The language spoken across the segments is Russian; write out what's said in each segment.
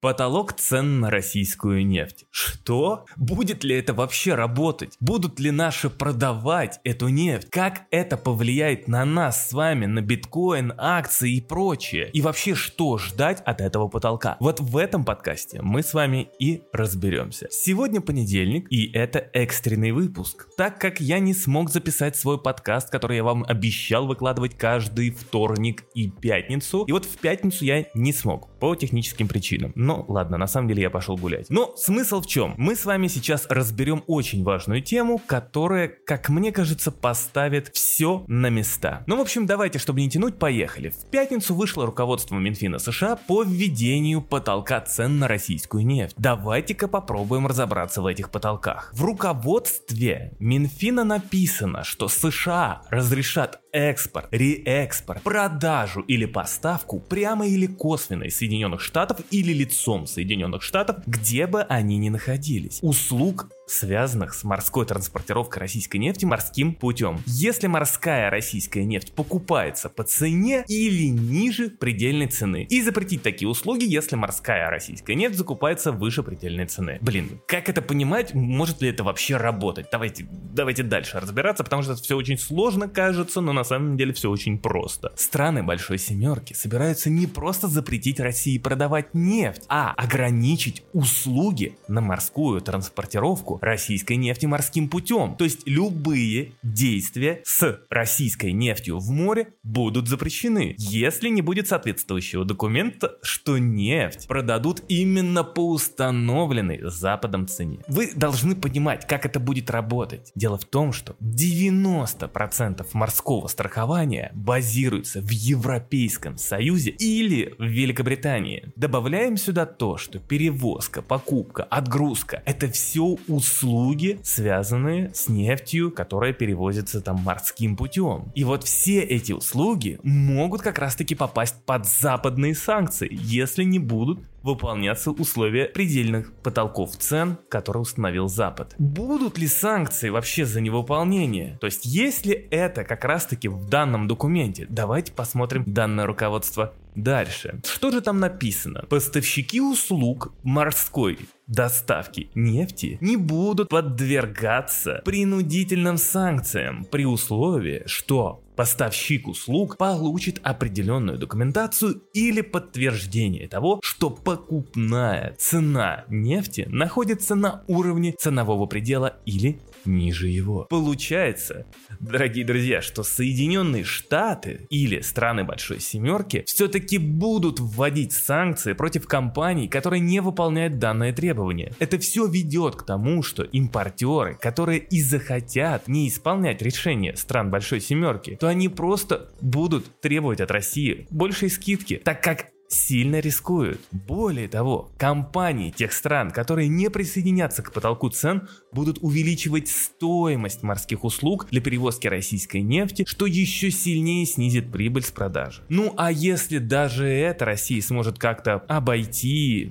Потолок цен на российскую нефть. Что? Будет ли это вообще работать? Будут ли наши продавать эту нефть? Как это повлияет на нас с вами, на биткоин, акции и прочее? И вообще, что ждать от этого потолка? Вот в этом подкасте мы с вами и разберемся. Сегодня понедельник, и это экстренный выпуск. Так как я не смог записать свой подкаст, который я вам обещал выкладывать каждый вторник и пятницу. И вот в пятницу я не смог по техническим причинам. Но ладно, на самом деле я пошел гулять. Но смысл в чем? Мы с вами сейчас разберем очень важную тему, которая, как мне кажется, поставит все на места. Ну, в общем, давайте, чтобы не тянуть, поехали. В пятницу вышло руководство Минфина США по введению потолка цен на российскую нефть. Давайте-ка попробуем разобраться в этих потолках. В руководстве Минфина написано, что США разрешат экспорт, реэкспорт, продажу или поставку прямо или косвенно из Соединенных Штатов или лицом Соединенных Штатов, где бы они ни находились. Услуг связанных с морской транспортировкой российской нефти морским путем. Если морская российская нефть покупается по цене или ниже предельной цены. И запретить такие услуги, если морская российская нефть закупается выше предельной цены. Блин, как это понимать? Может ли это вообще работать? Давайте, давайте дальше разбираться, потому что это все очень сложно кажется, но на самом деле все очень просто. Страны Большой Семерки собираются не просто запретить России продавать нефть, а ограничить услуги на морскую транспортировку российской нефти морским путем. То есть любые действия с российской нефтью в море будут запрещены, если не будет соответствующего документа, что нефть продадут именно по установленной Западом цене. Вы должны понимать, как это будет работать. Дело в том, что 90% морского страхования базируется в Европейском Союзе или в Великобритании. Добавляем сюда то, что перевозка, покупка, отгрузка – это все условия услуги, связанные с нефтью, которая перевозится там морским путем. И вот все эти услуги могут как раз таки попасть под западные санкции, если не будут выполняться условия предельных потолков цен, которые установил Запад. Будут ли санкции вообще за невыполнение? То есть, если это как раз таки в данном документе, давайте посмотрим данное руководство Дальше. Что же там написано? Поставщики услуг морской доставки нефти не будут подвергаться принудительным санкциям при условии, что поставщик услуг получит определенную документацию или подтверждение того, что покупная цена нефти находится на уровне ценового предела или ниже его. Получается, дорогие друзья, что Соединенные Штаты или страны Большой Семерки все-таки будут вводить санкции против компаний, которые не выполняют данное требование. Это все ведет к тому, что импортеры, которые и захотят не исполнять решения стран Большой Семерки, то они просто будут требовать от России большей скидки, так как сильно рискуют. Более того, компании тех стран, которые не присоединятся к потолку цен, будут увеличивать стоимость морских услуг для перевозки российской нефти, что еще сильнее снизит прибыль с продажи. Ну а если даже это Россия сможет как-то обойти,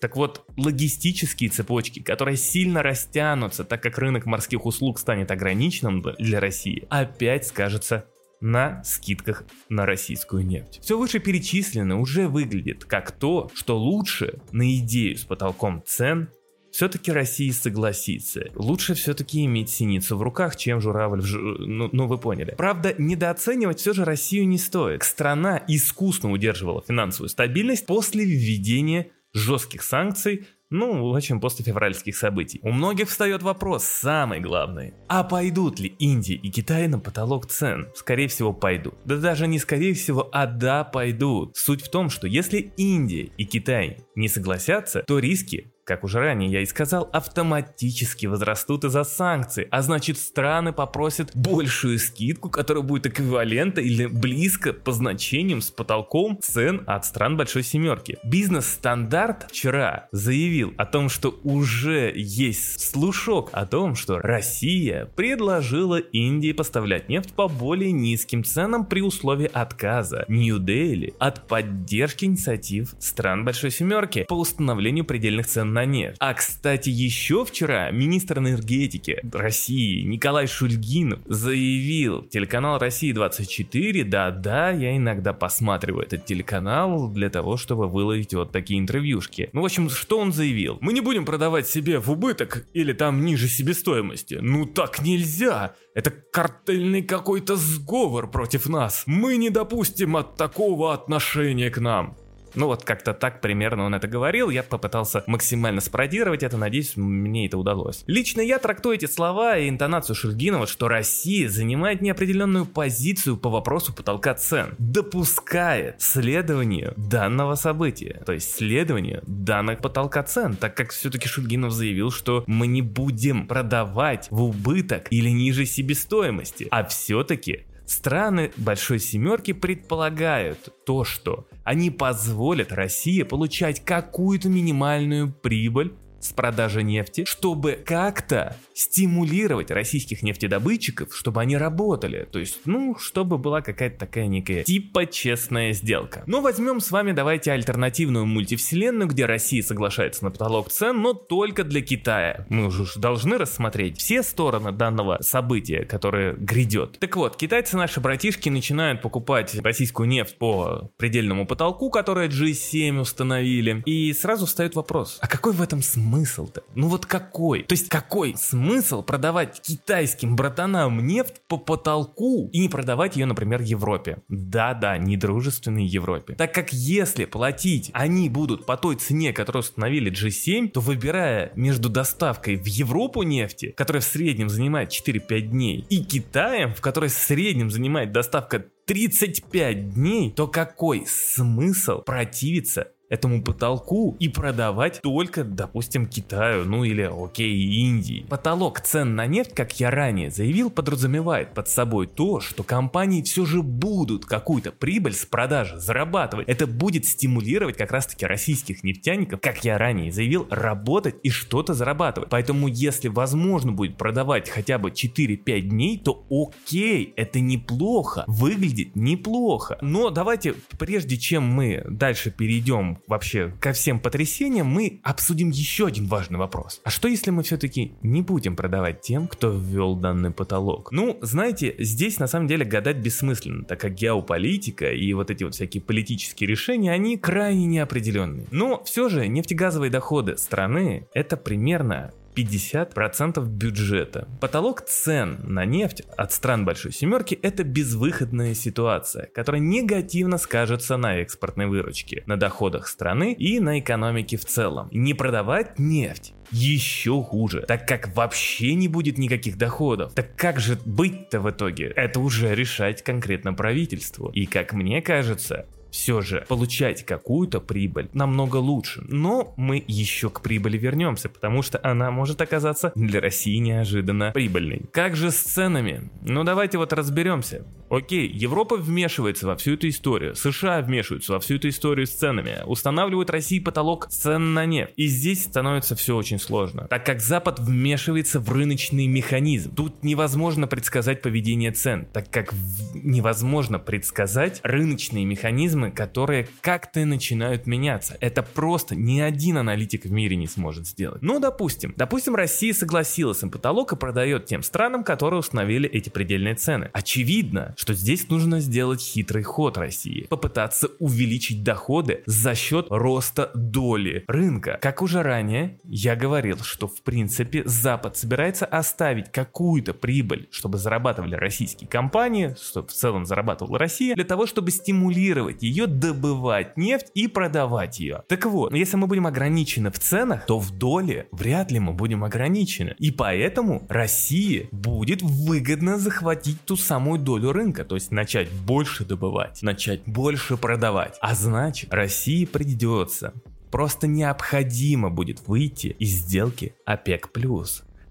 так вот, логистические цепочки, которые сильно растянутся, так как рынок морских услуг станет ограниченным для России, опять скажется на скидках на российскую нефть. Все вышеперечисленное уже выглядит как то, что лучше на идею с потолком цен все-таки Россия согласится. Лучше все-таки иметь синицу в руках, чем журавль в ж... ну, ну вы поняли. Правда, недооценивать все же Россию не стоит. Страна искусно удерживала финансовую стабильность после введения жестких санкций ну, в общем, после февральских событий. У многих встает вопрос, самый главный. А пойдут ли Индия и Китай на потолок цен? Скорее всего, пойдут. Да даже не скорее всего, а да, пойдут. Суть в том, что если Индия и Китай не согласятся, то риски как уже ранее я и сказал, автоматически возрастут из-за санкций, а значит страны попросят большую скидку, которая будет эквивалента или близко по значениям с потолком цен от стран Большой Семерки. Бизнес-стандарт вчера заявил о том, что уже есть слушок о том, что Россия предложила Индии поставлять нефть по более низким ценам при условии отказа Нью-Дели от поддержки инициатив стран Большой Семерки по установлению предельных цен на нефть. А, кстати, еще вчера министр энергетики России Николай Шульгинов заявил, телеканал России-24, да-да, я иногда посматриваю этот телеканал для того, чтобы выловить вот такие интервьюшки. Ну, в общем, что он заявил? Мы не будем продавать себе в убыток или там ниже себестоимости. Ну так нельзя! Это картельный какой-то сговор против нас. Мы не допустим от такого отношения к нам. Ну вот как-то так примерно он это говорил, я попытался максимально спародировать это, надеюсь, мне это удалось. Лично я трактую эти слова и интонацию Шульгинова, что Россия занимает неопределенную позицию по вопросу потолка цен, допускает следованию данного события, то есть следованию данных потолка цен, так как все-таки Шульгинов заявил, что мы не будем продавать в убыток или ниже себестоимости, а все-таки Страны Большой Семерки предполагают то, что они позволят России получать какую-то минимальную прибыль с продажи нефти, чтобы как-то стимулировать российских нефтедобытчиков, чтобы они работали. То есть, ну, чтобы была какая-то такая некая типа честная сделка. Но возьмем с вами давайте альтернативную мультивселенную, где Россия соглашается на потолок цен, но только для Китая. Мы уже должны рассмотреть все стороны данного события, которое грядет. Так вот, китайцы наши братишки начинают покупать российскую нефть по предельному потолку, который G7 установили. И сразу встает вопрос, а какой в этом смысл? Смысл-то? Ну вот какой? То есть какой смысл продавать китайским братанам нефть по потолку и не продавать ее, например, Европе? Да-да, недружественной Европе. Так как если платить они будут по той цене, которую установили G7, то выбирая между доставкой в Европу нефти, которая в среднем занимает 4-5 дней, и Китаем, в которой в среднем занимает доставка 35 дней, то какой смысл противиться этому потолку и продавать только, допустим, Китаю, ну или, окей, Индии. Потолок цен на нефть, как я ранее заявил, подразумевает под собой то, что компании все же будут какую-то прибыль с продажи зарабатывать. Это будет стимулировать как раз-таки российских нефтяников, как я ранее заявил, работать и что-то зарабатывать. Поэтому если возможно будет продавать хотя бы 4-5 дней, то окей, это неплохо, выглядит неплохо. Но давайте, прежде чем мы дальше перейдем вообще ко всем потрясениям, мы обсудим еще один важный вопрос. А что если мы все-таки не будем продавать тем, кто ввел данный потолок? Ну, знаете, здесь на самом деле гадать бессмысленно, так как геополитика и вот эти вот всякие политические решения, они крайне неопределенные. Но все же нефтегазовые доходы страны это примерно 50% бюджета. Потолок цен на нефть от стран Большой Семерки – это безвыходная ситуация, которая негативно скажется на экспортной выручке, на доходах страны и на экономике в целом. Не продавать нефть еще хуже, так как вообще не будет никаких доходов. Так как же быть-то в итоге? Это уже решать конкретно правительству. И как мне кажется, все же получать какую-то прибыль намного лучше. Но мы еще к прибыли вернемся, потому что она может оказаться для России неожиданно прибыльной. Как же с ценами? Ну давайте вот разберемся. Окей, Европа вмешивается во всю эту историю, США вмешиваются во всю эту историю с ценами, устанавливают России потолок цен на нефть. И здесь становится все очень сложно, так как Запад вмешивается в рыночный механизм. Тут невозможно предсказать поведение цен, так как невозможно предсказать рыночные механизмы системы, которые как-то начинают меняться. Это просто ни один аналитик в мире не сможет сделать. Ну, допустим, допустим, Россия согласилась на потолок и продает тем странам, которые установили эти предельные цены. Очевидно, что здесь нужно сделать хитрый ход России, попытаться увеличить доходы за счет роста доли рынка. Как уже ранее я говорил, что в принципе Запад собирается оставить какую-то прибыль, чтобы зарабатывали российские компании, чтобы в целом зарабатывала Россия, для того, чтобы стимулировать ее добывать нефть и продавать ее. Так вот, если мы будем ограничены в ценах, то в доле вряд ли мы будем ограничены. И поэтому России будет выгодно захватить ту самую долю рынка, то есть начать больше добывать, начать больше продавать. А значит, России придется просто необходимо будет выйти из сделки ОПЕК+.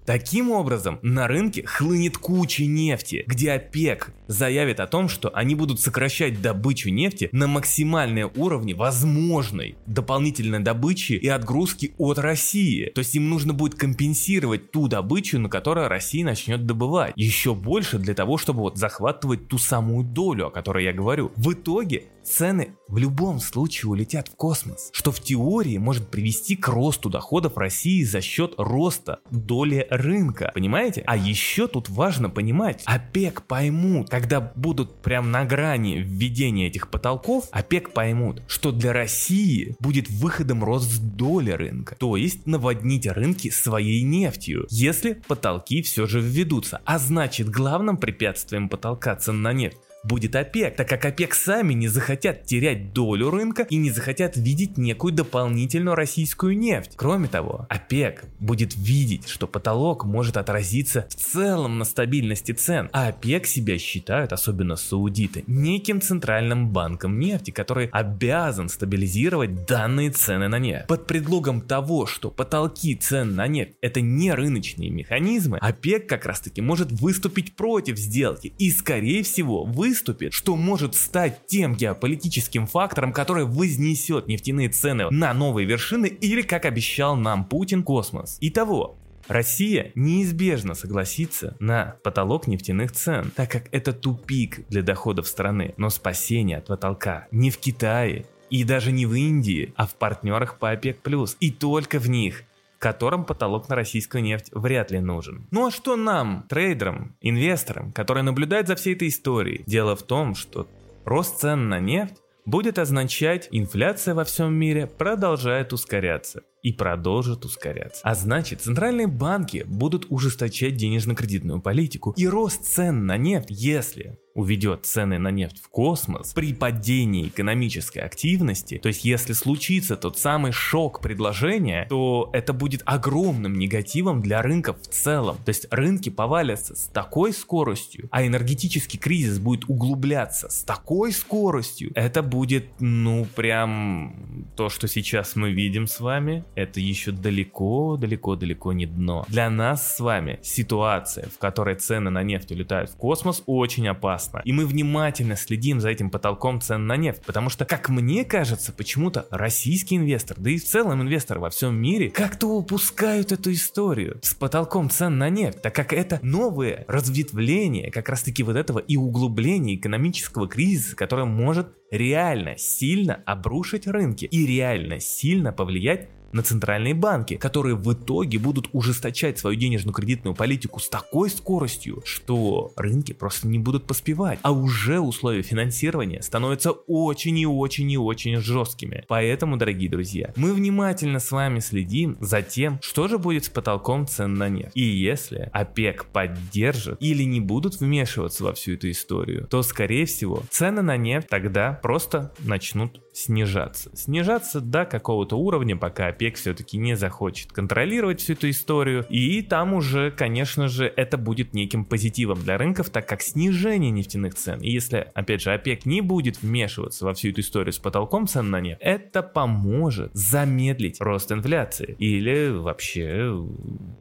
Таким образом, на рынке хлынет куча нефти, где ОПЕК заявит о том, что они будут сокращать добычу нефти на максимальные уровни возможной дополнительной добычи и отгрузки от России. То есть им нужно будет компенсировать ту добычу, на которую Россия начнет добывать. Еще больше для того, чтобы вот захватывать ту самую долю, о которой я говорю. В итоге цены в любом случае улетят в космос, что в теории может привести к росту доходов России за счет роста доли рынка, понимаете? А еще тут важно понимать, ОПЕК поймут, когда будут прям на грани введения этих потолков, ОПЕК поймут, что для России будет выходом рост доли рынка, то есть наводнить рынки своей нефтью, если потолки все же введутся, а значит главным препятствием потолка цен на нефть будет ОПЕК, так как ОПЕК сами не захотят терять долю рынка и не захотят видеть некую дополнительную российскую нефть. Кроме того, ОПЕК будет видеть, что потолок может отразиться в целом на стабильности цен, а ОПЕК себя считают, особенно саудиты, неким центральным банком нефти, который обязан стабилизировать данные цены на нефть. Под предлогом того, что потолки цен на нефть это не рыночные механизмы, ОПЕК как раз таки может выступить против сделки и скорее всего вы выступит, что может стать тем геополитическим фактором, который вознесет нефтяные цены на новые вершины или, как обещал нам Путин, космос. Итого, Россия неизбежно согласится на потолок нефтяных цен, так как это тупик для доходов страны, но спасение от потолка не в Китае и даже не в Индии, а в партнерах по ОПЕК+, и только в них которым потолок на российскую нефть вряд ли нужен. Ну а что нам, трейдерам, инвесторам, которые наблюдают за всей этой историей? Дело в том, что рост цен на нефть будет означать, инфляция во всем мире продолжает ускоряться и продолжит ускоряться. А значит, центральные банки будут ужесточать денежно-кредитную политику. И рост цен на нефть, если уведет цены на нефть в космос при падении экономической активности, то есть если случится тот самый шок предложения, то это будет огромным негативом для рынков в целом. То есть рынки повалятся с такой скоростью, а энергетический кризис будет углубляться с такой скоростью, это будет, ну, прям то, что сейчас мы видим с вами, это еще далеко, далеко, далеко не дно. Для нас с вами ситуация, в которой цены на нефть улетают в космос, очень опасна. И мы внимательно следим за этим потолком цен на нефть, потому что, как мне кажется, почему-то российский инвестор, да и в целом инвесторы во всем мире, как-то упускают эту историю с потолком цен на нефть, так как это новое разветвление как раз-таки вот этого и углубления экономического кризиса, которое может реально сильно обрушить рынки и реально сильно повлиять на центральные банки, которые в итоге будут ужесточать свою денежно-кредитную политику с такой скоростью, что рынки просто не будут поспевать, а уже условия финансирования становятся очень и очень и очень жесткими. Поэтому, дорогие друзья, мы внимательно с вами следим за тем, что же будет с потолком цен на нефть. И если ОПЕК поддержит или не будут вмешиваться во всю эту историю, то скорее всего цены на нефть тогда просто начнут снижаться. Снижаться до какого-то уровня, пока ОПЕК все-таки не захочет контролировать всю эту историю. И там уже, конечно же, это будет неким позитивом для рынков, так как снижение нефтяных цен. И если, опять же, ОПЕК не будет вмешиваться во всю эту историю с потолком цен на нефть, это поможет замедлить рост инфляции. Или вообще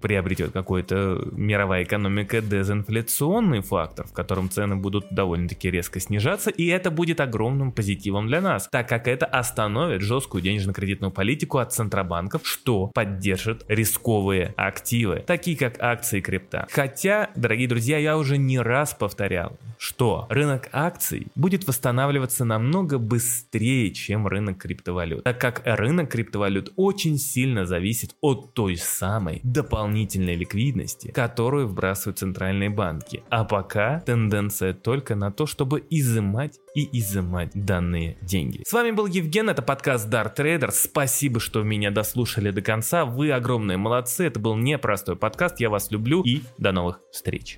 приобретет какой-то мировая экономика дезинфляционный фактор, в котором цены будут довольно-таки резко снижаться. И это будет огромным позитивом для нас, так как это остановит жесткую денежно-кредитную политику от центробанков, что поддержит рисковые активы, такие как акции крипта. Хотя, дорогие друзья, я уже не раз повторял, что рынок акций будет восстанавливаться намного быстрее, чем рынок криптовалют, так как рынок криптовалют очень сильно зависит от той самой дополнительной ликвидности, которую вбрасывают центральные банки. А пока тенденция только на то, чтобы изымать и изымать данные деньги. С вами был Евген, это подкаст Dart Trader. Спасибо, что меня дослушали до конца. Вы огромные молодцы. Это был непростой подкаст. Я вас люблю и до новых встреч.